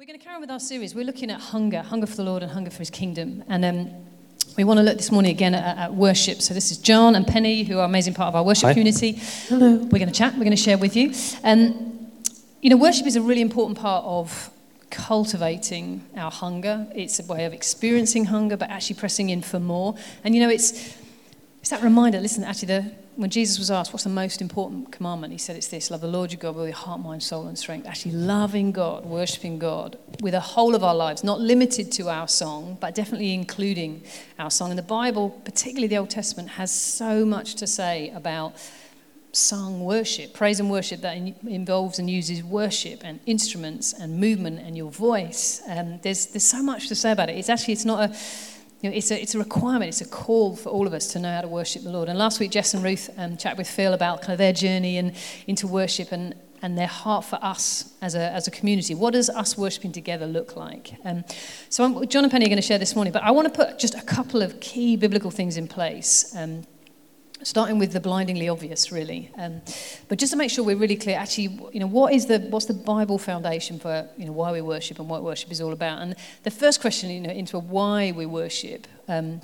We're going to carry on with our series. We're looking at hunger, hunger for the Lord and hunger for his kingdom. And um, we want to look this morning again at, at, worship. So this is John and Penny, who are amazing part of our worship Hi. community. Hello. We're going to chat, we're going to share with you. Um, you know, worship is a really important part of cultivating our hunger. It's a way of experiencing hunger, but actually pressing in for more. And you know, it's, it's that reminder, listen, actually, the, when Jesus was asked, what's the most important commandment? He said it's this love the Lord your God with your heart, mind, soul, and strength. Actually, loving God, worshipping God with the whole of our lives, not limited to our song, but definitely including our song. And the Bible, particularly the Old Testament, has so much to say about sung worship, praise and worship that in, involves and uses worship and instruments and movement and your voice. Um, there's, there's so much to say about it. It's actually, it's not a, you know, it's, a, it's a requirement, it's a call for all of us to know how to worship the Lord. And last week, Jess and Ruth um, chatted with Phil about kind of their journey and into worship and, and their heart for us as a, as a community. What does us worshiping together look like? Um, so I'm, John and Penny are going to share this morning, but I want to put just a couple of key biblical things in place. Um, starting with the blindingly obvious, really. Um, but just to make sure we're really clear, actually, you know, what is the what's the Bible foundation for you know why we worship and what worship is all about? And the first question, you know, into why we worship. Um,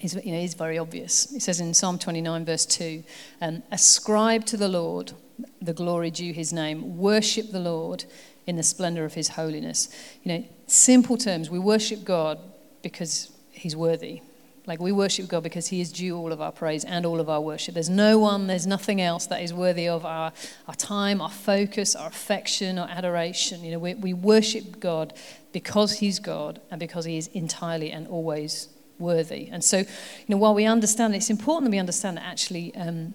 is, you know, is very obvious. It says in Psalm 29, verse 2, um, ascribe to the Lord the glory due his name, worship the Lord in the splendor of his holiness. You know, simple terms, we worship God because he's worthy. Like we worship God because He is due all of our praise and all of our worship. There's no one, there's nothing else that is worthy of our, our time, our focus, our affection, our adoration. You know, we, we worship God because He's God and because He is entirely and always worthy. And so, you know, while we understand, it's important that we understand that actually um,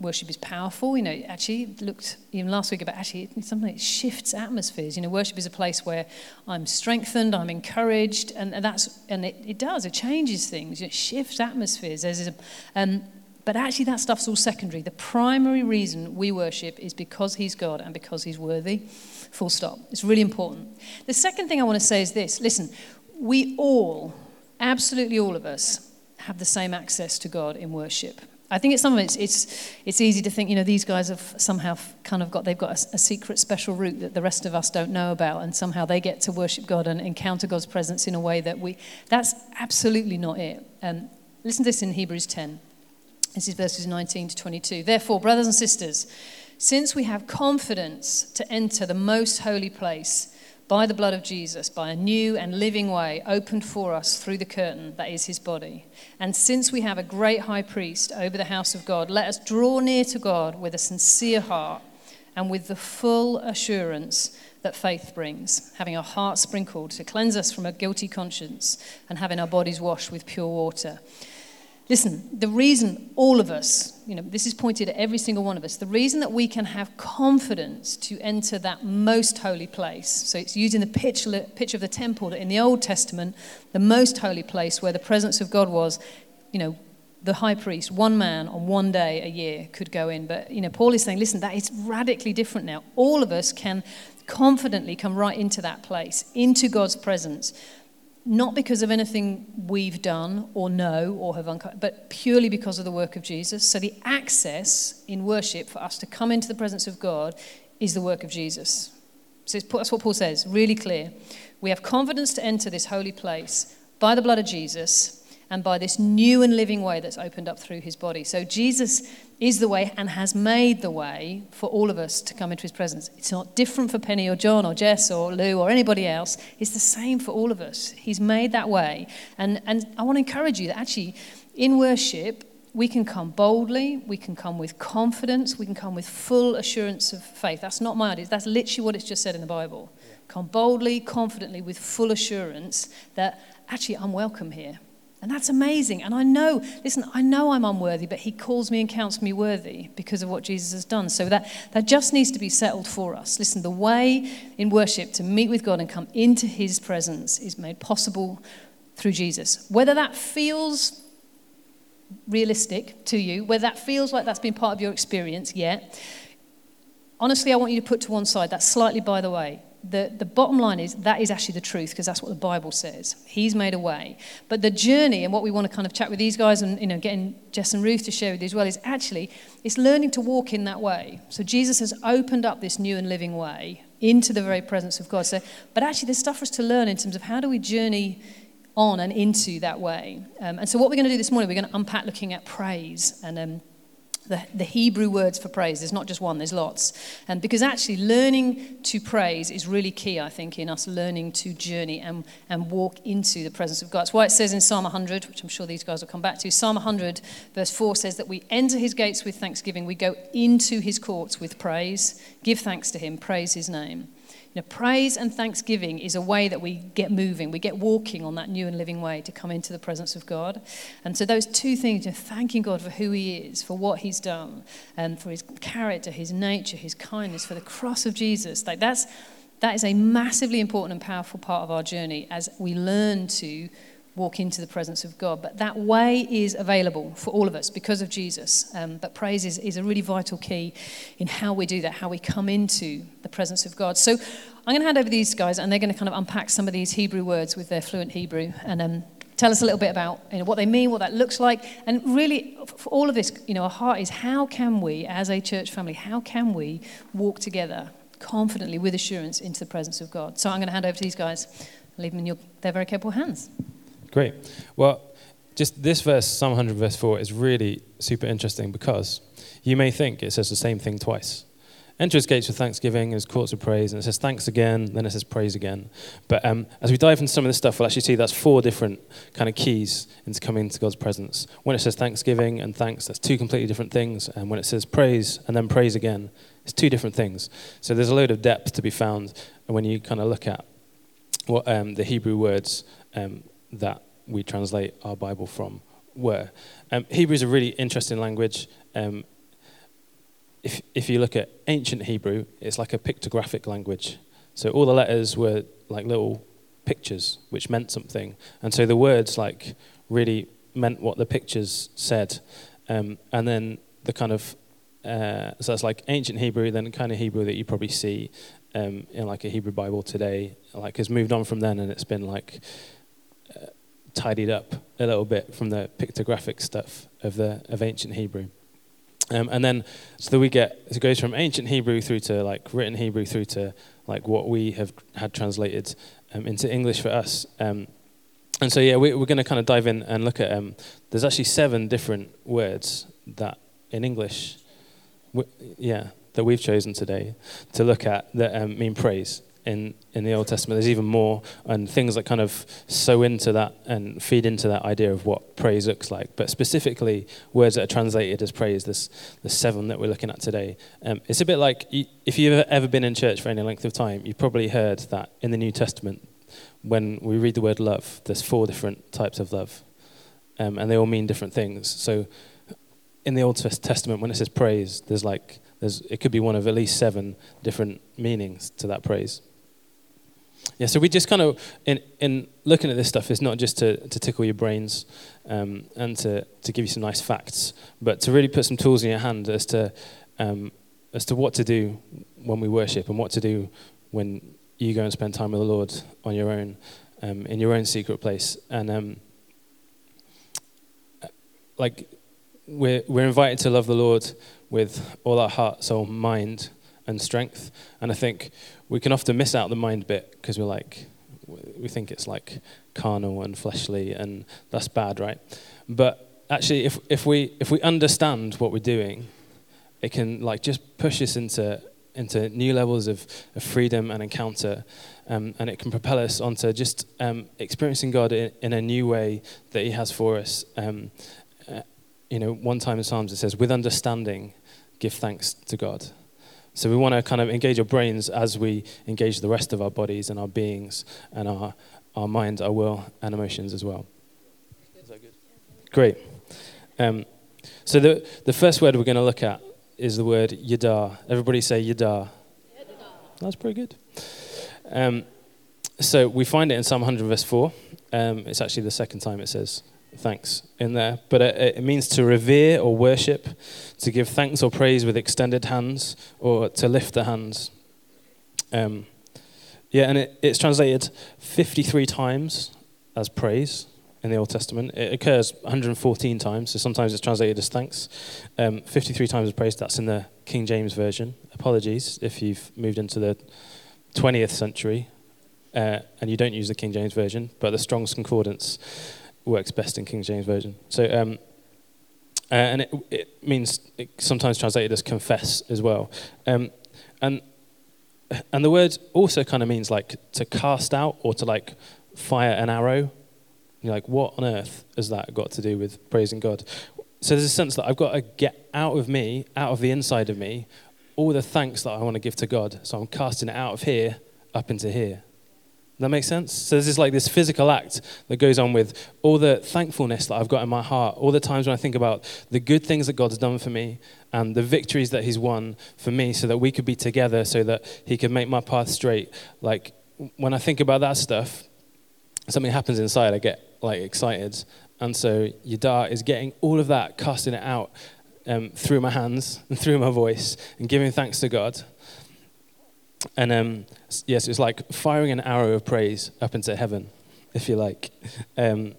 worship is powerful. You know, actually looked even last week about actually something that shifts atmospheres. You know, worship is a place where I'm strengthened, I'm encouraged, and, and that's and it, it does. It changes things. It shifts atmospheres. There's a, um, but actually, that stuff's all secondary. The primary reason we worship is because He's God and because He's worthy. Full stop. It's really important. The second thing I want to say is this: Listen, we all, absolutely all of us, have the same access to God in worship. I think it's some of it's, it's, it's easy to think, you know, these guys have somehow kind of got, they've got a, a, secret special route that the rest of us don't know about, and somehow they get to worship God and encounter God's presence in a way that we, that's absolutely not it. Um, listen to this in Hebrews 10. This is verses 19 to 22. Therefore, brothers and sisters, since we have confidence to enter the most holy place, by the blood of Jesus, by a new and living way opened for us through the curtain that is his body. And since we have a great high priest over the house of God, let us draw near to God with a sincere heart and with the full assurance that faith brings, having our hearts sprinkled to cleanse us from a guilty conscience and having our bodies washed with pure water. Listen, the reason all of us, you know, this is pointed at every single one of us, the reason that we can have confidence to enter that most holy place, so it's using the picture, picture of the temple that in the Old Testament, the most holy place where the presence of God was, you know, the high priest, one man on one day a year could go in. But, you know, Paul is saying, listen, that is radically different now. All of us can confidently come right into that place, into God's presence not because of anything we've done or know or have uncovered, but purely because of the work of Jesus. So the access in worship for us to come into the presence of God is the work of Jesus. So that's what Paul says, really clear. We have confidence to enter this holy place by the blood of Jesus and by this new and living way that's opened up through his body. So Jesus is the way and has made the way for all of us to come into his presence. It's not different for Penny or John or Jess or Lou or anybody else. It's the same for all of us. He's made that way. And, and I want to encourage you that actually in worship, we can come boldly, we can come with confidence, we can come with full assurance of faith. That's not my idea. That's literally what it's just said in the Bible. Come boldly, confidently, with full assurance that actually I'm welcome here. And that's amazing. And I know, listen, I know I'm unworthy, but he calls me and counts me worthy because of what Jesus has done. So that, that just needs to be settled for us. Listen, the way in worship to meet with God and come into his presence is made possible through Jesus. Whether that feels realistic to you, whether that feels like that's been part of your experience yet, honestly, I want you to put to one side, that's slightly by the way the, the bottom line is that is actually the truth because that's what the Bible says. He's made a way. But the journey and what we want to kind of chat with these guys and you know getting Jess and Ruth to share with you as well is actually it's learning to walk in that way. So Jesus has opened up this new and living way into the very presence of God. So, but actually, there's stuff for us to learn in terms of how do we journey on and into that way. Um, and so, what we're going to do this morning, we're going to unpack looking at praise and. Um, the, the Hebrew words for praise. There's not just one, there's lots. And because actually learning to praise is really key, I think, in us learning to journey and, and walk into the presence of God. That's why it says in Psalm 100, which I'm sure these guys will come back to, Psalm 100, verse 4 says that we enter his gates with thanksgiving, we go into his courts with praise, give thanks to him, praise his name. Praise and thanksgiving is a way that we get moving, we get walking on that new and living way to come into the presence of God. And so those two things, you know, thanking God for who He is, for what He's done, and for His character, His nature, His kindness, for the cross of Jesus, like that's that is a massively important and powerful part of our journey as we learn to walk into the presence of God. But that way is available for all of us because of Jesus. Um, but praise is, is a really vital key in how we do that, how we come into the presence of God. So I'm going to hand over these guys, and they're going to kind of unpack some of these Hebrew words with their fluent Hebrew and um, tell us a little bit about you know, what they mean, what that looks like. And really, for all of this, you know, our heart is how can we, as a church family, how can we walk together confidently with assurance into the presence of God? So I'm going to hand over to these guys. Leave them in your, their very capable hands. Great. Well, just this verse, Psalm 100, verse 4, is really super interesting because you may think it says the same thing twice. Enter his gates with thanksgiving, his courts with praise, and it says thanks again, then it says praise again. But um, as we dive into some of this stuff, we'll actually see that's four different kind of keys into coming into God's presence. When it says thanksgiving and thanks, that's two completely different things. And when it says praise and then praise again, it's two different things. So there's a load of depth to be found when you kind of look at what um, the Hebrew words um, that we translate our Bible from were. Um, Hebrew is a really interesting language. Um, if, if you look at ancient Hebrew, it's like a pictographic language. So all the letters were like little pictures which meant something. And so the words like really meant what the pictures said. Um, and then the kind of, uh, so that's like ancient Hebrew, then the kind of Hebrew that you probably see um, in like a Hebrew Bible today, like has moved on from then and it's been like tidied up a little bit from the pictographic stuff of the of ancient Hebrew. Um, and then so that we get it goes from ancient Hebrew through to like written Hebrew through to like what we have had translated um, into English for us. Um, and so yeah, we, are going to kind of dive in and look at. Um, there's actually seven different words that in English, yeah, that we've chosen today to look at that um, mean praise in, in the Old Testament. There's even more, and things that kind of sew into that and feed into that idea of what praise looks like. But specifically, words that are translated as praise, this the seven that we're looking at today. Um, it's a bit like if you've ever been in church for any length of time, you've probably heard that in the New Testament, when we read the word love, there's four different types of love, um, and they all mean different things. So in the Old Testament, when it says praise, there's like there's, it could be one of at least seven different meanings to that praise. Yeah, so we just kind of, in, in looking at this stuff, it's not just to, to tickle your brains um, and to, to give you some nice facts, but to really put some tools in your hand as to, um, as to what to do when we worship and what to do when you go and spend time with the Lord on your own, um, in your own secret place. And um, like, we're, we're invited to love the Lord with all our heart, soul, mind, and strength. And I think we can often miss out the mind bit because we're like, we think it's like carnal and fleshly, and that's bad, right? But actually, if, if, we, if we understand what we're doing, it can like just push us into, into new levels of, of freedom and encounter. Um, and it can propel us onto just um, experiencing God in, in, a new way that He has for us. Um, uh, you know, one time in Psalms it says, with understanding, give thanks to God. So we want to kind of engage our brains as we engage the rest of our bodies and our beings and our, our mind, our will, and emotions as well. Is that good? Great. Um, so the, the first word we're going to look at is the word yada. Everybody say yada. That's pretty good. Um, so we find it in Psalm 100, verse 4. Um, it's actually the second time it says thanks in there. But it, it, means to revere or worship, to give thanks or praise with extended hands, or to lift the hands. Um, yeah, and it, it's translated 53 times as praise in the Old Testament. It occurs 114 times, so sometimes it's translated as thanks. Um, 53 times as praise, that's in the King James Version. Apologies if you've moved into the 20th century, uh, and you don't use the King James Version, but the Strong's Concordance works best in King James Version. So, um, uh, and it, it means it sometimes translated as confess as well. Um, and and the word also kind of means like to cast out or to like fire an arrow. You're like, what on earth has that got to do with praising God? So there's a sense that I've got to get out of me, out of the inside of me, all the thanks that I want to give to God. So I'm casting it out of here up into here. That makes sense? So this like this physical act that goes on with all the thankfulness that I've got in my heart, all the times when I think about the good things that God's done for me and the victories that He's won for me so that we could be together so that He could make my path straight. Like when I think about that stuff, something happens inside, I get like excited. And so Yada is getting all of that, casting it out um, through my hands and through my voice and giving thanks to God. And um, yes, it's like firing an arrow of praise up into heaven, if you like. Um,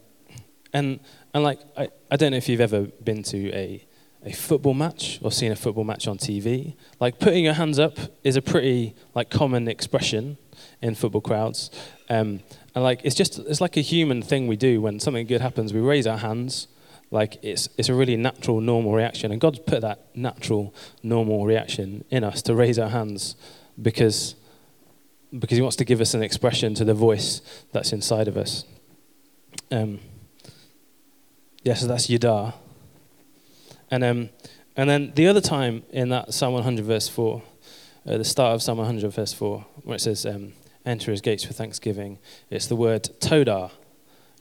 and, and like, I, I don't know if you've ever been to a, a football match or seen a football match on TV. Like, putting your hands up is a pretty like common expression in football crowds. Um, and like, it's just, it's like a human thing we do when something good happens. We raise our hands like it's, it's a really natural, normal reaction. And God's put that natural, normal reaction in us to raise our hands because, because He wants to give us an expression to the voice that's inside of us. Um, yeah, so that's Yada. And, um, and then the other time in that Psalm 100, verse 4, uh, the start of Psalm 100, verse 4, where it says, um, Enter his gates with thanksgiving, it's the word Todah.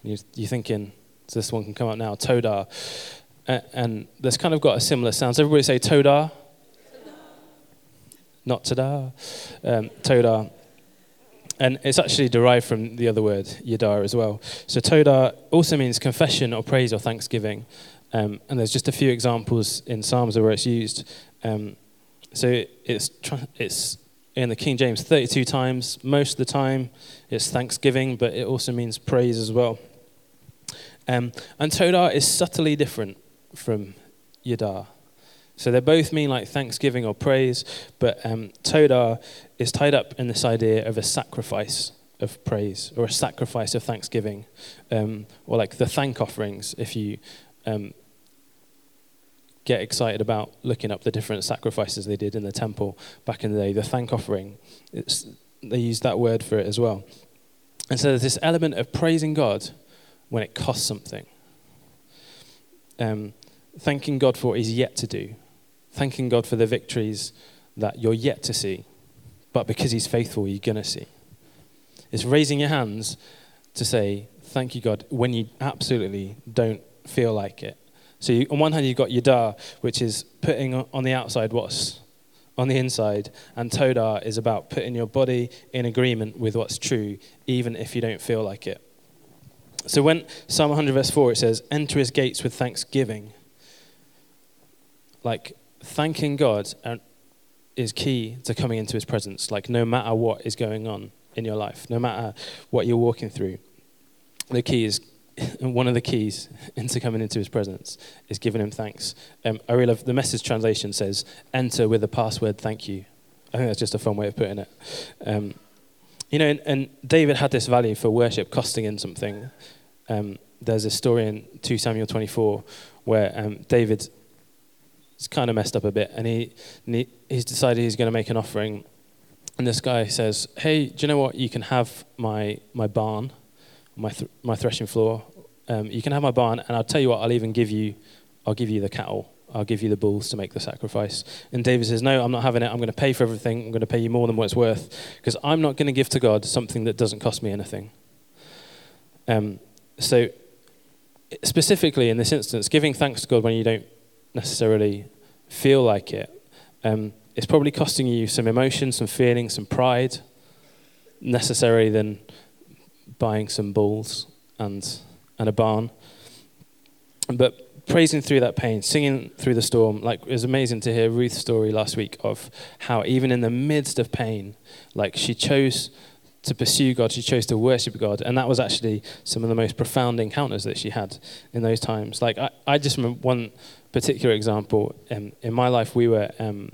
You, you're thinking, so this one can come up now, Todah. Uh, and there's kind of got a similar sound. So everybody say Todah not tada, um, toda. And it's actually derived from the other word, yada, as well. So toda also means confession or praise or thanksgiving. Um, and there's just a few examples in Psalms where it's used. Um, so it's, it's in the King James 32 times. Most of the time it's thanksgiving, but it also means praise as well. Um, and Todah is subtly different from Yada. So they both mean like thanksgiving or praise, but um, Todah is tied up in this idea of a sacrifice of praise or a sacrifice of thanksgiving, um, or like the thank offerings. If you um, get excited about looking up the different sacrifices they did in the temple back in the day, the thank offering, they use that word for it as well. And so there's this element of praising God when it costs something. Um, thanking God for what He's yet to do, thanking God for the victories that you're yet to see, but because He's faithful, you're going to see. It's raising your hands to say, Thank you, God, when you absolutely don't feel like it. So, you, on one hand, you've got Yada, which is putting on the outside what's on the inside, and Todah is about putting your body in agreement with what's true, even if you don't feel like it. So, when Psalm 100, verse 4, it says, Enter his gates with thanksgiving. Like, thanking God is key to coming into his presence, like no matter what is going on in your life, no matter what you're walking through. The key is, one of the keys into coming into his presence is giving him thanks. Um, I really love the message translation says, enter with the password thank you. I think that's just a fun way of putting it. Um, you know, and, and, David had this value for worship costing in something. Um, there's a story in 2 Samuel 24 where um, David it's kind of messed up a bit, and he, and he he's decided he's going to make an offering. And this guy says, "Hey, do you know what? You can have my my barn, my th- my threshing floor. Um, you can have my barn, and I'll tell you what. I'll even give you, I'll give you the cattle. I'll give you the bulls to make the sacrifice." And David says, "No, I'm not having it. I'm going to pay for everything. I'm going to pay you more than what it's worth, because I'm not going to give to God something that doesn't cost me anything." Um, so, specifically in this instance, giving thanks to God when you don't necessarily feel like it. Um, it's probably costing you some emotion, some feeling, some pride, necessary than buying some bulls and, and a barn. But praising through that pain, singing through the storm, like it was amazing to hear Ruth's story last week of how even in the midst of pain, like she chose to pursue God, she chose to worship God, and that was actually some of the most profound encounters that she had in those times. Like I, I just remember one particular example, um, in my life, we were um,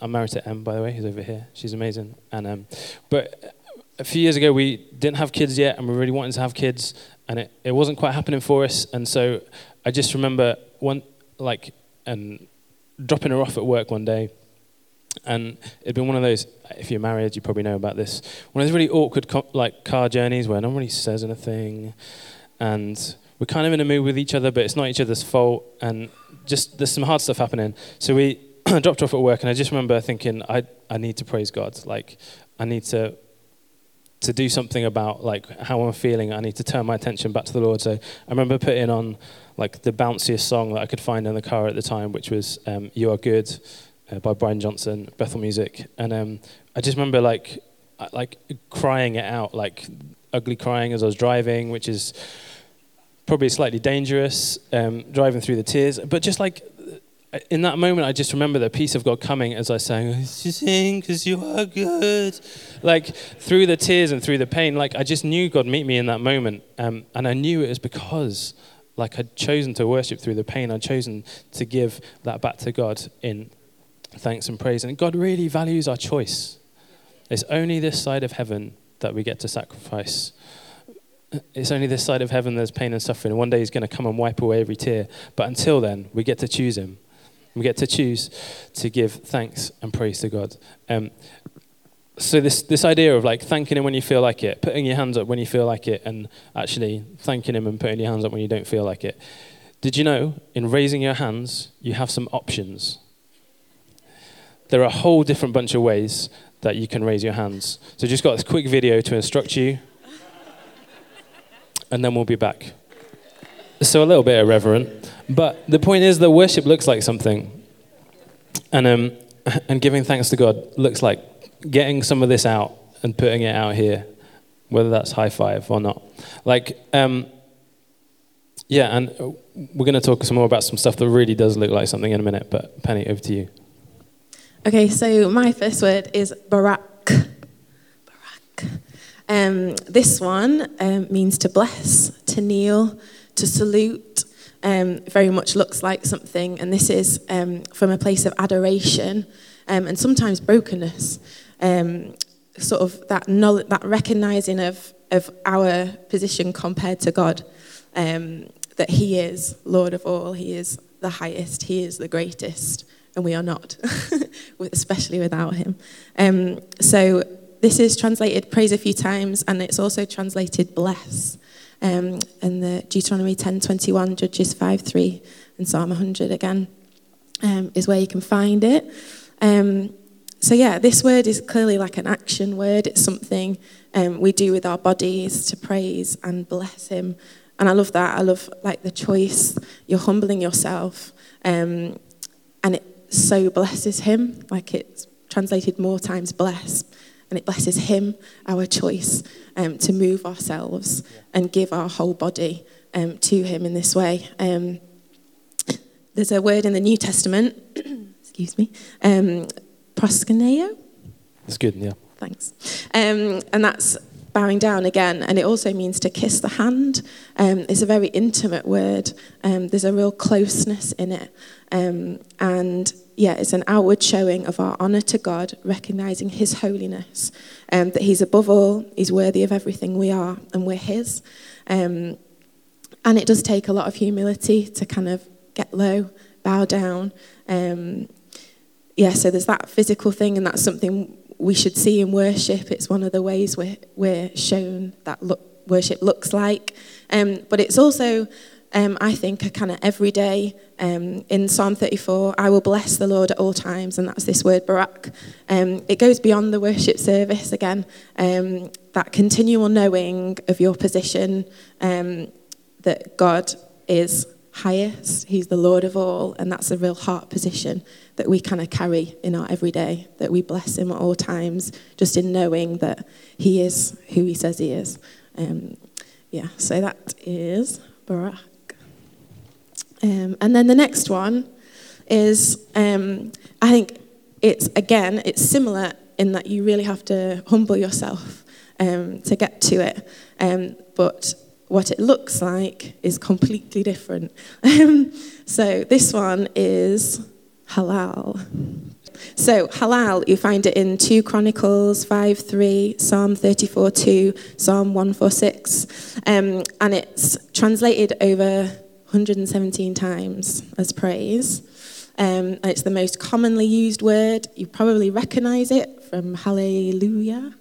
I'm married to Em, by the way, who's over here. She's amazing. And um, but a few years ago, we didn't have kids yet, and we really wanted to have kids, and it, it wasn't quite happening for us. And so I just remember one like and dropping her off at work one day, and it'd been one of those. If you're married, you probably know about this. One of those really awkward co- like car journeys where nobody says anything, and we're kind of in a mood with each other, but it's not each other's fault, and just there's some hard stuff happening. So we dropped off at work, and I just remember thinking, I I need to praise God. Like I need to to do something about like how I'm feeling. I need to turn my attention back to the Lord. So I remember putting on like the bounciest song that I could find in the car at the time, which was um, "You Are Good" uh, by Brian Johnson, Bethel Music, and um, I just remember like like crying it out, like ugly crying as I was driving, which is probably slightly dangerous, um, driving through the tears, but just like in that moment, I just remember the peace of God coming as I sang, sing because you are good. Like through the tears and through the pain, like I just knew God meet me in that moment. Um, and I knew it was because like I'd chosen to worship through the pain. I'd chosen to give that back to God in thanks and praise. And God really values our choice. It's only this side of heaven that we get to sacrifice. It's only this side of heaven there's pain and suffering. One day he's going to come and wipe away every tear. But until then, we get to choose him. We get to choose to give thanks and praise to God. Um, so this this idea of like thanking him when you feel like it, putting your hands up when you feel like it, and actually thanking him and putting your hands up when you don't feel like it. Did you know in raising your hands you have some options? There are a whole different bunch of ways that you can raise your hands. So just got this quick video to instruct you, and then we'll be back. So a little bit irreverent, but the point is that worship looks like something, and um, and giving thanks to God looks like getting some of this out and putting it out here, whether that's high five or not. Like, um, yeah, and we're going to talk some more about some stuff that really does look like something in a minute. But Penny, over to you. Okay, so my first word is barak. Barak. Um, this one um, means to bless, to kneel, to salute. Um, very much looks like something, and this is um, from a place of adoration um, and sometimes brokenness. Um, sort of that knowledge, that recognizing of of our position compared to God, that He is Lord of all, He is the highest, He is the greatest, and we are not, especially without Him. so this is translated praise a few times, and it's also translated bless. Um, and the Deuteronomy 10:21, Judges 5:3, and Psalm 100 again um, is where you can find it. Um, so yeah, this word is clearly like an action word. It's something um, we do with our bodies to praise and bless Him. And I love that. I love like the choice. You're humbling yourself, um, and it so blesses Him. Like it's translated more times bless and it blesses Him, our choice um, to move ourselves and give our whole body um, to Him in this way. Um, there's a word in the New Testament, excuse me, um, proskuneo. That's good, yeah. Thanks. Um, and that's bowing down again, and it also means to kiss the hand. Um, it's a very intimate word. Um, there's a real closeness in it, um, and yeah, it's an outward showing of our honour to God, recognising His holiness, um, that He's above all, He's worthy of everything we are, and we're His. Um, and it does take a lot of humility to kind of get low, bow down. Um, yeah, so there's that physical thing, and that's something we should see in worship. It's one of the ways we're, we're shown that look, worship looks like. Um, but it's also um, I think, kind of everyday. Um, in Psalm 34, I will bless the Lord at all times, and that's this word barak. Um, it goes beyond the worship service again, um, that continual knowing of your position, um, that God is highest, He's the Lord of all, and that's a real heart position that we kind of carry in our everyday, that we bless Him at all times, just in knowing that He is who He says He is. Um, yeah, so that is Barak. Um, and then the next one is, um, I think it's again, it's similar in that you really have to humble yourself um, to get to it. Um, but what it looks like is completely different. Um, so this one is halal. So, halal, you find it in 2 Chronicles 5 3, Psalm 34 2, Psalm 146. Um, and it's translated over 117 times as praise. Um, it's the most commonly used word. You probably recognize it from hallelujah.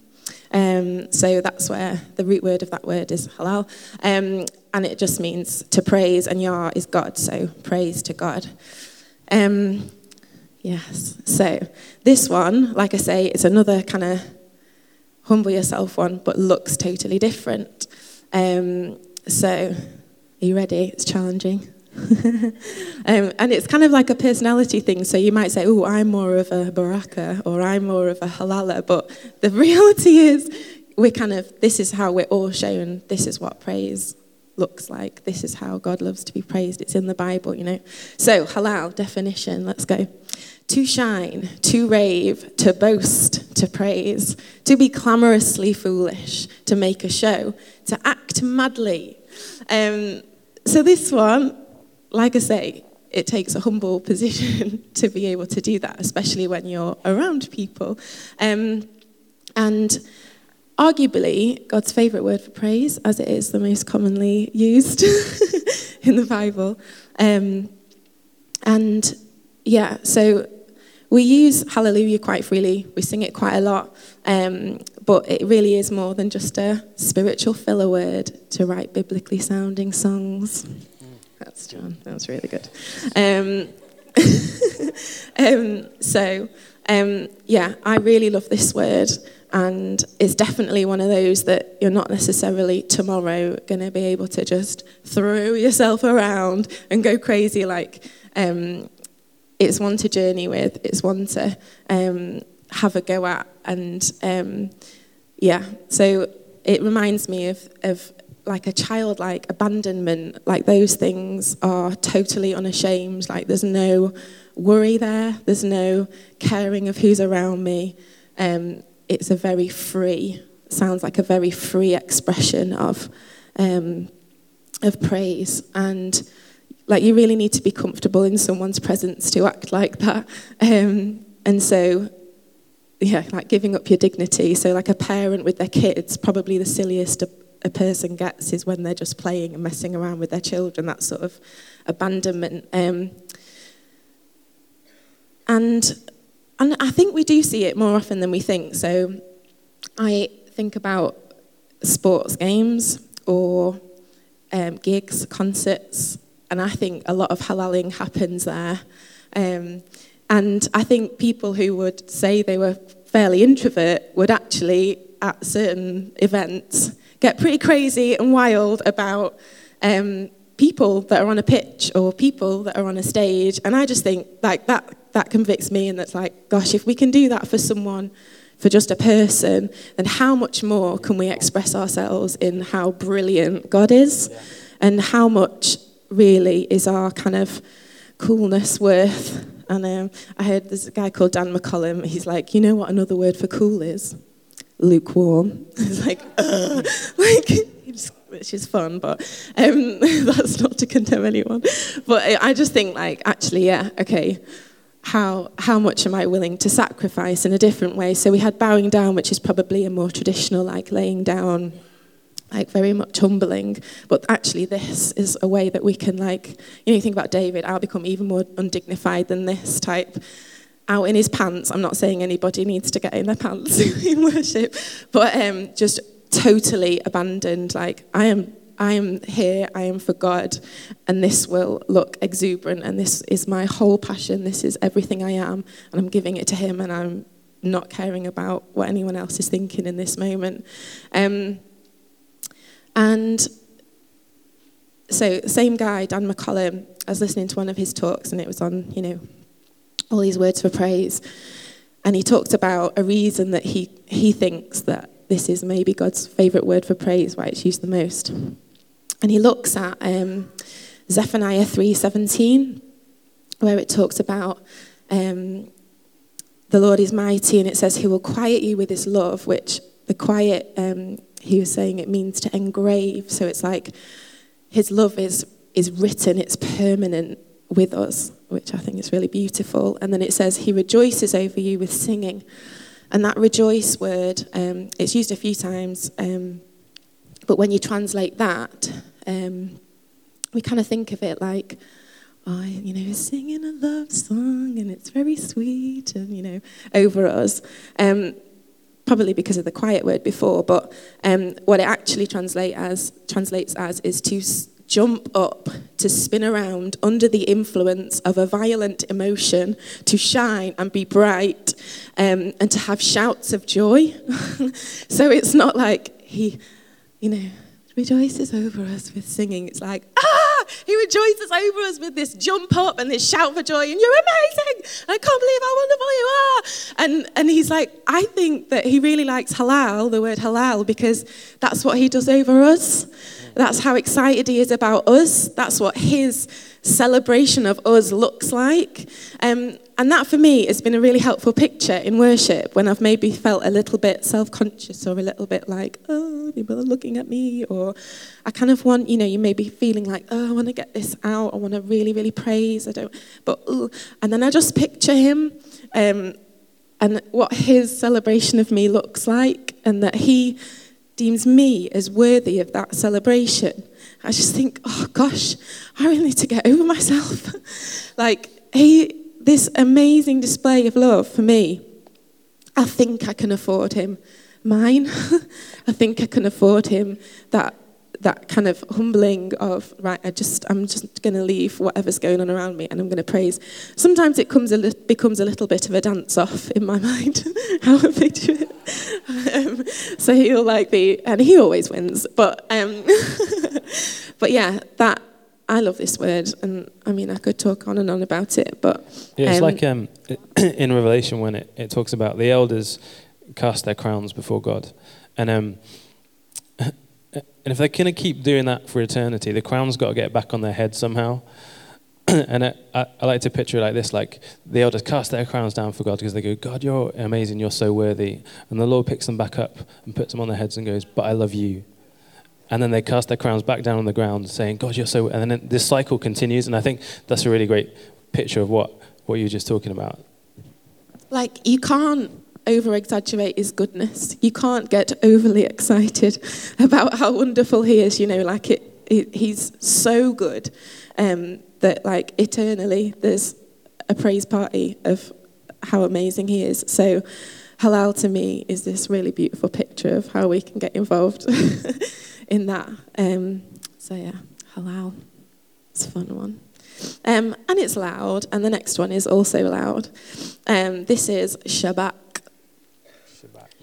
Um, so that's where the root word of that word is halal. Um, and it just means to praise, and Yah is God, so praise to God. Um, yes, so this one, like I say, it's another kind of humble yourself one, but looks totally different. Um, so, are you ready? It's challenging. um, and it's kind of like a personality thing. So you might say, oh, I'm more of a baraka or I'm more of a halala. But the reality is, we're kind of, this is how we're all shown, this is what praise looks like. This is how God loves to be praised. It's in the Bible, you know. So, halal definition, let's go. To shine, to rave, to boast, to praise, to be clamorously foolish, to make a show, to act madly. Um, so, this one, like I say, it takes a humble position to be able to do that, especially when you're around people. Um, and arguably God's favourite word for praise, as it is the most commonly used in the Bible. Um, and yeah, so we use hallelujah quite freely, we sing it quite a lot, um, but it really is more than just a spiritual filler word to write biblically sounding songs. That's John. That was really good. Um, um, so, um, yeah, I really love this word, and it's definitely one of those that you're not necessarily tomorrow going to be able to just throw yourself around and go crazy. Like, um, it's one to journey with, it's one to um, have a go at, and um, yeah, so it reminds me of, of like a childlike abandonment, like those things are totally unashamed. Like there's no worry there, there's no caring of who's around me. Um, it's a very free, sounds like a very free expression of um, of praise. And like you really need to be comfortable in someone's presence to act like that. Um, and so yeah like giving up your dignity so like a parent with their kids probably the silliest a person gets is when they're just playing and messing around with their children, that sort of abandonment. Um, and, and I think we do see it more often than we think. So I think about sports games or um, gigs, concerts, and I think a lot of halaling happens there. Um, and I think people who would say they were fairly introvert would actually, at certain events, get pretty crazy and wild about um, people that are on a pitch or people that are on a stage. And I just think like that that convicts me and that's like, gosh, if we can do that for someone, for just a person, then how much more can we express ourselves in how brilliant God is? Yeah. And how much really is our kind of coolness worth? And um, I heard a guy called Dan McCollum. He's like, you know what another word for cool is? lukewarm. it's like, uh, like, which is fun, but um, that's not to condemn anyone. But I just think, like, actually, yeah, okay. How, how much am I willing to sacrifice in a different way? So we had bowing down, which is probably a more traditional, like laying down, like very much humbling. But actually, this is a way that we can, like, you know, you think about David, I'll become even more undignified than this type out in his pants. I'm not saying anybody needs to get in their pants in worship, but um, just totally abandoned. Like, I am, I am here, I am for God, and this will look exuberant, and this is my whole passion. This is everything I am, and I'm giving it to Him, and I'm not caring about what anyone else is thinking in this moment. Um, and so, same guy, Dan McCollum, I was listening to one of his talks, and it was on, you know, all these words for praise. And he talked about a reason that he, he thinks that this is maybe God's favourite word for praise, why it's used the most. And he looks at um, Zephaniah 3.17, where it talks about um, the Lord is mighty, and it says he will quiet you with his love, which the quiet, um, he was saying it means to engrave. So it's like his love is, is written, it's permanent, with us, which I think is really beautiful. And then it says, He rejoices over you with singing. And that rejoice word, um, it's used a few times, um, but when you translate that, um, we kind of think of it like, oh, you know, singing a love song and it's very sweet and, you know, over us. Um, probably because of the quiet word before, but um, what it actually translate as, translates as is to jump up, to spin around under the influence of a violent emotion, to shine and be bright, um, and to have shouts of joy. so it's not like he, you know, rejoices over us with singing. It's like, ah, he rejoices over us with this jump up and this shout for joy, and you're amazing. I can't believe how wonderful you are. And, and he's like, I think that he really likes halal, the word halal, because that's what he does over us. That's how excited he is about us. That's what his celebration of us looks like. Um, and that for me has been a really helpful picture in worship when I've maybe felt a little bit self conscious or a little bit like, oh, people are looking at me. Or I kind of want, you know, you may be feeling like, oh, I want to get this out. I want to really, really praise. I don't, but, and then I just picture him um, and what his celebration of me looks like and that he deems me as worthy of that celebration, I just think, oh gosh, I really need to get over myself. like, he, this amazing display of love for me, I think I can afford him mine. I think I can afford him that that kind of humbling of right i just i'm just going to leave whatever's going on around me and i'm going to praise. Sometimes it comes a li- becomes a little bit of a dance off in my mind how i picture it. Um, so he'll like be and he always wins but um, but yeah that I love this word, and I mean, I could talk on and on about it, but yeah, it's um, like um, in Revelation when it, it talks about the elders cast their crowns before God, and um, and if they're going to keep doing that for eternity, the crown's got to get back on their head somehow. and I, I, like to picture it like this like the elders cast their crowns down for God because they go, God, you're amazing, you're so worthy. And the Lord picks them back up and puts them on their heads and goes, But I love you. And then they cast their crowns back down on the ground, saying, God, you're so. And then this cycle continues. And I think that's a really great picture of what, what you were just talking about. Like, you can't over exaggerate his goodness. You can't get overly excited about how wonderful he is. You know, like it, it he's so good um, that, like, eternally there's a praise party of how amazing he is. So, halal to me is this really beautiful picture of how we can get involved in that. Um, so, yeah, halal. It's a fun one. Um, and it's loud, and the next one is also loud. Um, this is Shabach.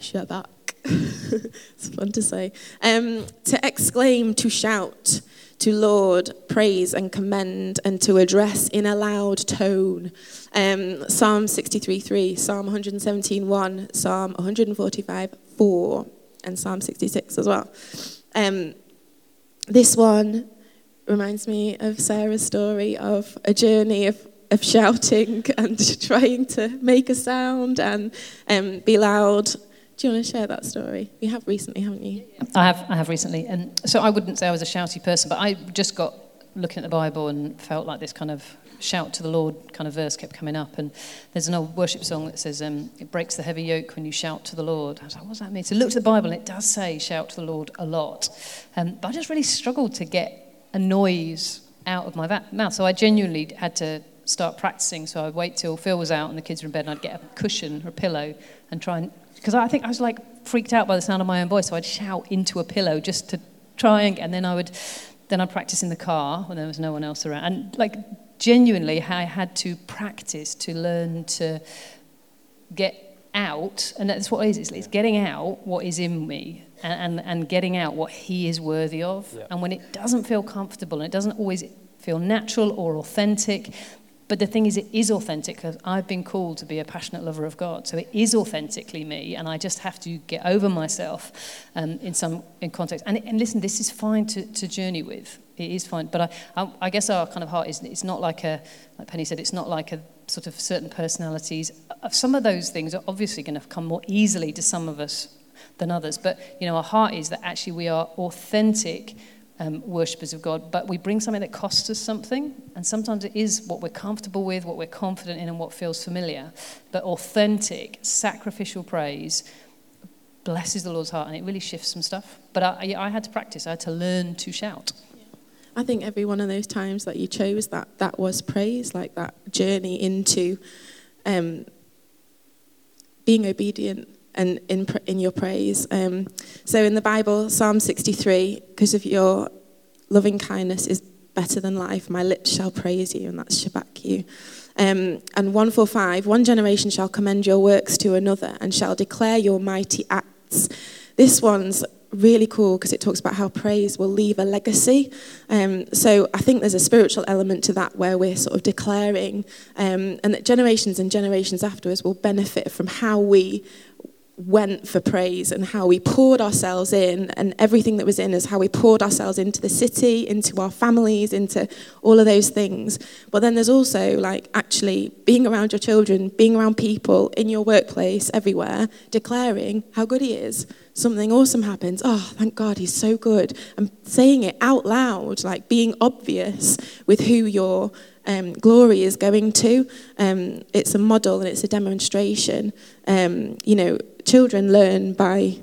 Shabach. it's fun to say. Um, to exclaim, to shout, to laud, praise, and commend, and to address in a loud tone. Um, Psalm 63 3, Psalm 117 Psalm 145 4, and Psalm 66 as well. Um, this one reminds me of Sarah's story of a journey of of shouting and trying to make a sound and um, be loud do you want to share that story? You have recently, haven't you? I have. I have recently, and so I wouldn't say I was a shouty person, but I just got looking at the Bible and felt like this kind of shout to the Lord kind of verse kept coming up. And there's an old worship song that says, um, "It breaks the heavy yoke when you shout to the Lord." I was like, "What does that mean?" So I looked at the Bible, and it does say "shout to the Lord" a lot, um, but I just really struggled to get a noise out of my mouth. So I genuinely had to start practicing. So I'd wait till Phil was out and the kids were in bed, and I'd get a cushion or a pillow and try and because I think I was like freaked out by the sound of my own voice, so I'd shout into a pillow just to try and, and then I would, then I'd practice in the car when there was no one else around, and like genuinely, I had to practice to learn to get out, and that's what it is. It's getting out what is in me, and, and, and getting out what He is worthy of. Yeah. And when it doesn't feel comfortable, and it doesn't always feel natural or authentic, but the thing is, it is authentic because I've been called to be a passionate lover of God. So it is authentically me, and I just have to get over myself um, in some in context. And, and listen, this is fine to, to journey with. It is fine. But I, I, I guess our kind of heart is it's not like a, like Penny said, it's not like a sort of certain personalities. Uh, some of those things are obviously going to come more easily to some of us than others. But, you know, our heart is that actually we are authentic um, worshippers of God, but we bring something that costs us something. And sometimes it is what we're comfortable with, what we're confident in, and what feels familiar. But authentic, sacrificial praise blesses the Lord's heart and it really shifts some stuff. But I, I had to practice, I had to learn to shout. I think every one of those times that you chose that that was praise, like that journey into um, being obedient and in in your praise. Um, so in the Bible, Psalm 63, because of your loving kindness is better than life, my lips shall praise you, and that's Shabach you. Um, and 145, one generation shall commend your works to another and shall declare your mighty acts. This one's really cool because it talks about how praise will leave a legacy. Um, so I think there's a spiritual element to that where we're sort of declaring, um, and that generations and generations afterwards will benefit from how we went for praise and how we poured ourselves in and everything that was in us, how we poured ourselves into the city, into our families, into all of those things. But then there's also like actually being around your children, being around people in your workplace, everywhere, declaring how good he is. Something awesome happens. Oh, thank God, he's so good. And saying it out loud, like being obvious with who you're um, glory is going to. Um, it's a model and it's a demonstration. Um, you know, children learn by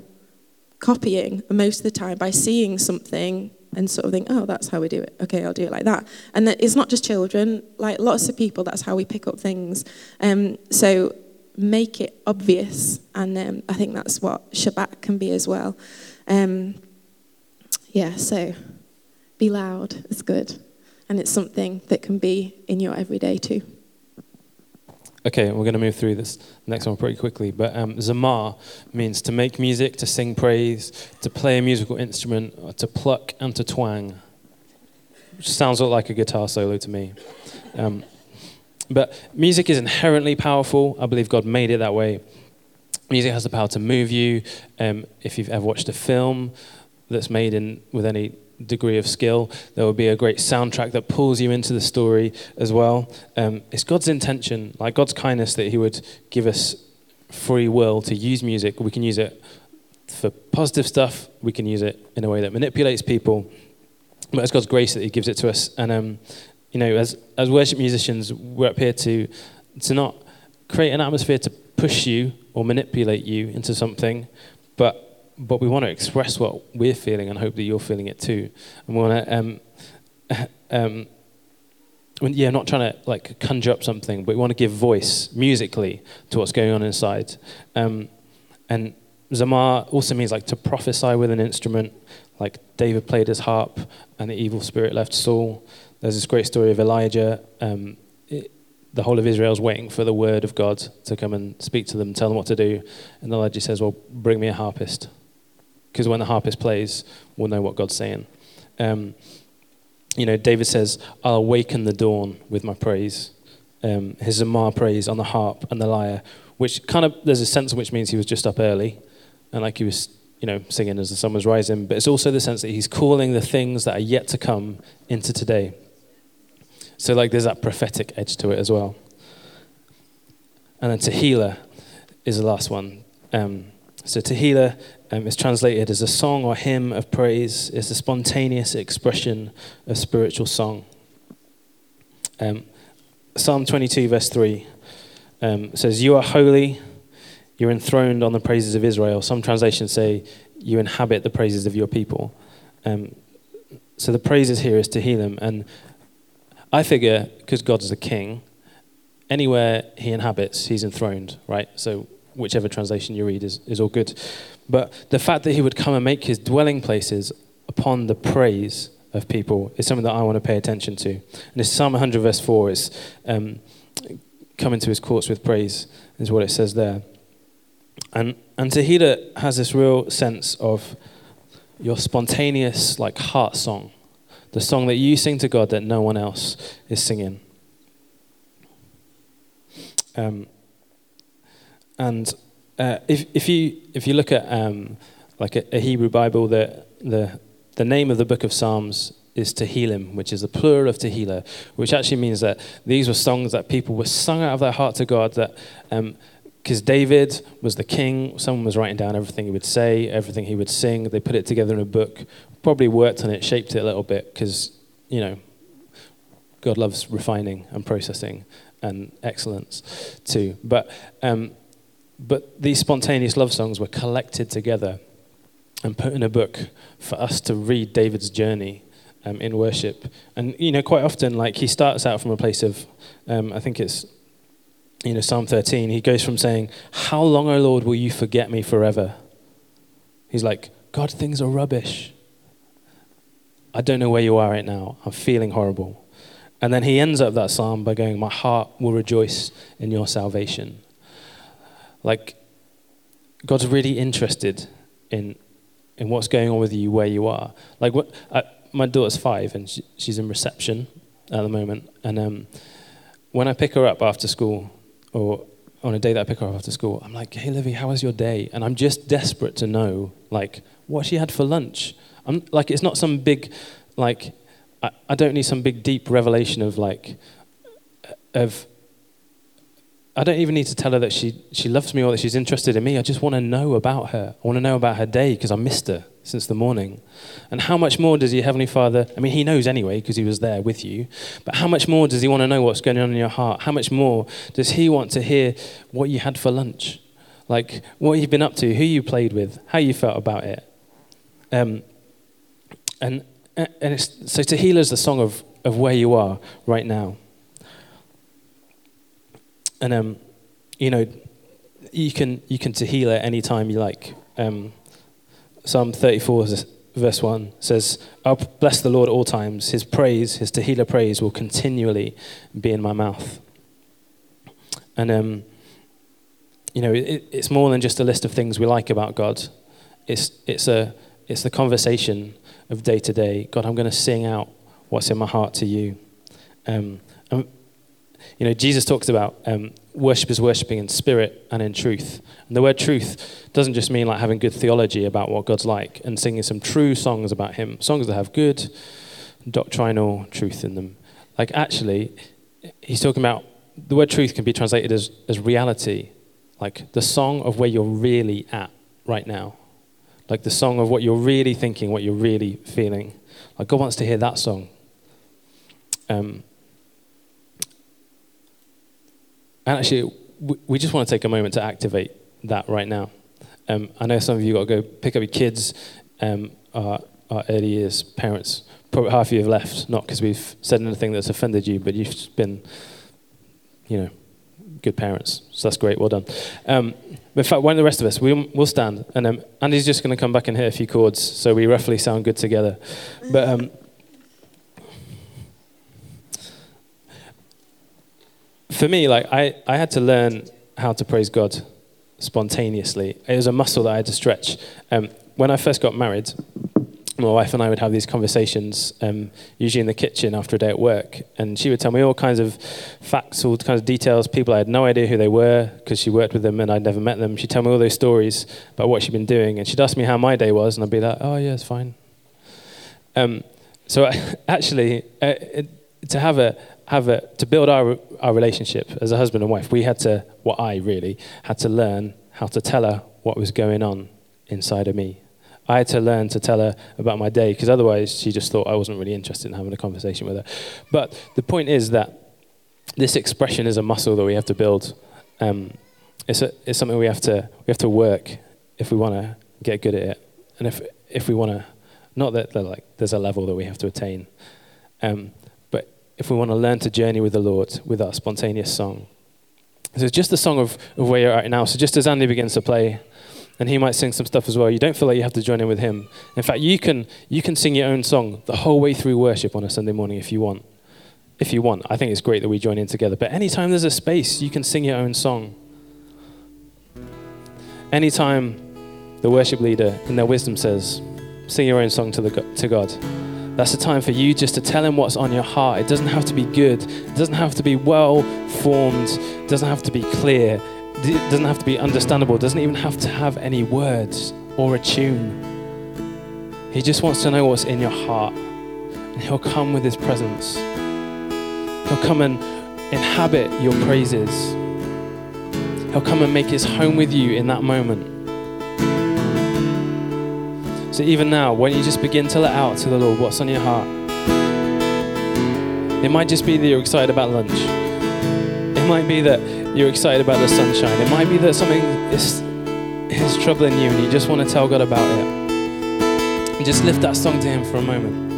copying most of the time by seeing something and sort of think, oh, that's how we do it. Okay, I'll do it like that. And that it's not just children, like lots of people, that's how we pick up things. Um, so make it obvious. And um, I think that's what Shabach can be as well. Um, yeah, so be loud. It's good and it's something that can be in your everyday too. Okay, we're going to move through this next one pretty quickly. But um, zamar means to make music, to sing praise, to play a musical instrument, to pluck and to twang. Which sounds like a guitar solo to me. Um, but music is inherently powerful. I believe God made it that way. Music has the power to move you. Um, if you've ever watched a film that's made in with any degree of skill. There will be a great soundtrack that pulls you into the story as well. Um, it's God's intention, like God's kindness, that He would give us free will to use music. We can use it for positive stuff, we can use it in a way that manipulates people. But it's God's grace that He gives it to us. And, um, you know, as, as worship musicians, we're up here to, to not create an atmosphere to push you or manipulate you into something, but but we want to express what we're feeling and hope that you're feeling it too. And we want to, um, um, yeah, not trying to like conjure up something, but we want to give voice musically to what's going on inside. Um, and Zamar also means like to prophesy with an instrument, like David played his harp and the evil spirit left Saul. There's this great story of Elijah. Um, the whole of Israel's waiting for the word of God to come and speak to them, tell them what to do. And Elijah says, Well, bring me a harpist because when the harpist plays, we'll know what God's saying. Um, you know, David says, I'll awaken the dawn with my praise. Um, his Zamar praise on the harp and the lyre, which kind of, there's a sense in which means he was just up early and like he was, you know, singing as the sun was rising. But it's also the sense that he's calling the things that are yet to come into today. So, like, there's that prophetic edge to it as well. And then Tehillah is the last one. Um, so, Tehillah um, is translated as a song or hymn of praise. It's a spontaneous expression of spiritual song. Um, Psalm 22, verse 3 um, says, You are holy, you're enthroned on the praises of Israel. Some translations say, You inhabit the praises of your people. Um, so the praises here is to Tehillim. And I figure, because God's the king, anywhere he inhabits, he's enthroned, right? So whichever translation you read is, is all good. But the fact that he would come and make his dwelling places upon the praise of people is something that I want to pay attention to. And Psalm 100, verse 4 is um, come into his courts with praise, is what it says there. And, and Tehillah has this real sense of your spontaneous, like, heart song, the song that you sing to God that no one else is singing. Um, and uh, if, if, you, if you look at um, like a, a, Hebrew Bible, the, the, the name of the book of Psalms is Tehillim, which is the plural of Tehillah, which actually means that these were songs that people were sung out of their heart to God that um, because David was the king. Someone was writing down everything he would say, everything he would sing. They put it together in a book, probably worked on it, shaped it a little bit, because, you know, God loves refining and processing and excellence too. But, um, but these spontaneous love songs were collected together and put in a book for us to read David's journey um, in worship. And, you know, quite often, like, he starts out from a place of, um, I think it's you know, Psalm 13, he goes from saying, How long, O Lord, will you forget me forever? He's like, God, things are rubbish. I don't know where you are right now. I'm feeling horrible. And then he ends up that psalm by going, My heart will rejoice in your salvation. Like, God's really interested in, in what's going on with you where you are. Like, what, I, my daughter's five and she, she's in reception at the moment. And um, when I pick her up after school, or on a day that I pick her up after school, I'm like, hey, Livy, how was your day? And I'm just desperate to know, like, what she had for lunch. I'm like, it's not some big, like, I, I don't need some big, deep revelation of, like, of, I don't even need to tell her that she, she loves me or that she's interested in me. I just want to know about her. I want to know about her day because I missed her since the morning. And how much more does your Heavenly Father, I mean, He knows anyway because He was there with you, but how much more does He want to know what's going on in your heart? How much more does He want to hear what you had for lunch? Like what you've been up to, who you played with, how you felt about it. Um, and and so Tehillah is the song of, of where you are right now. And, um, you know, you can, you can Tehillah anytime you like. Um, Psalm 34, verse 1 says, I'll bless the Lord at all times. His praise, his Tehillah praise, will continually be in my mouth. And, um, you know, it, it's more than just a list of things we like about God. It's, it's, a, it's the conversation of day to day. God, I'm going to sing out what's in my heart to you. Um, you know, Jesus talks about um, worship is worshiping in spirit and in truth. And the word truth doesn't just mean like having good theology about what God's like and singing some true songs about Him, songs that have good doctrinal truth in them. Like, actually, he's talking about the word truth can be translated as, as reality, like the song of where you're really at right now, like the song of what you're really thinking, what you're really feeling. Like, God wants to hear that song. Um, and actually, we just want to take a moment to activate that right now. Um, I know some of you got to go pick up your kids, um, our, our early years parents. Probably half of you have left, not because we've said anything that's offended you, but you've been, you know, good parents. So that's great. Well done. Um, in fact, one of the rest of us, we, will stand. And um, Andy's just going to come back and hit a few chords so we roughly sound good together. But for me, like I, I had to learn how to praise God spontaneously. It was a muscle that I had to stretch. Um, when I first got married, my wife and I would have these conversations, um, usually in the kitchen after a day at work, and she would tell me all kinds of facts, all kinds of details, people I had no idea who they were because she worked with them and I'd never met them. She'd tell me all those stories about what she'd been doing, and she'd ask me how my day was, and I'd be like, "Oh yeah, it's fine." Um, so actually, uh, it, to have a have a, to build our, our relationship as a husband and wife, we had to, what I really had to learn how to tell her what was going on inside of me. I had to learn to tell her about my day because otherwise she just thought I wasn't really interested in having a conversation with her. But the point is that this expression is a muscle that we have to build. Um, it's, a, it's something we have to we have to work if we want to get good at it, and if if we want to, not that like there's a level that we have to attain. Um, if we want to learn to journey with the Lord with our spontaneous song. So it's just the song of, of where you're at now. So just as Andy begins to play, and he might sing some stuff as well, you don't feel like you have to join in with him. In fact, you can, you can sing your own song the whole way through worship on a Sunday morning if you want. If you want. I think it's great that we join in together. But anytime there's a space, you can sing your own song. Anytime the worship leader in their wisdom says, sing your own song to, the, to God. That's a time for you just to tell him what's on your heart. It doesn't have to be good, it doesn't have to be well formed, it doesn't have to be clear, it doesn't have to be understandable, it doesn't even have to have any words or a tune. He just wants to know what's in your heart, and he'll come with his presence. He'll come and inhabit your praises. He'll come and make his home with you in that moment. So even now, when you just begin to let out to the Lord what's on your heart, it might just be that you're excited about lunch. It might be that you're excited about the sunshine. It might be that something is, is troubling you and you just want to tell God about it. And just lift that song to Him for a moment.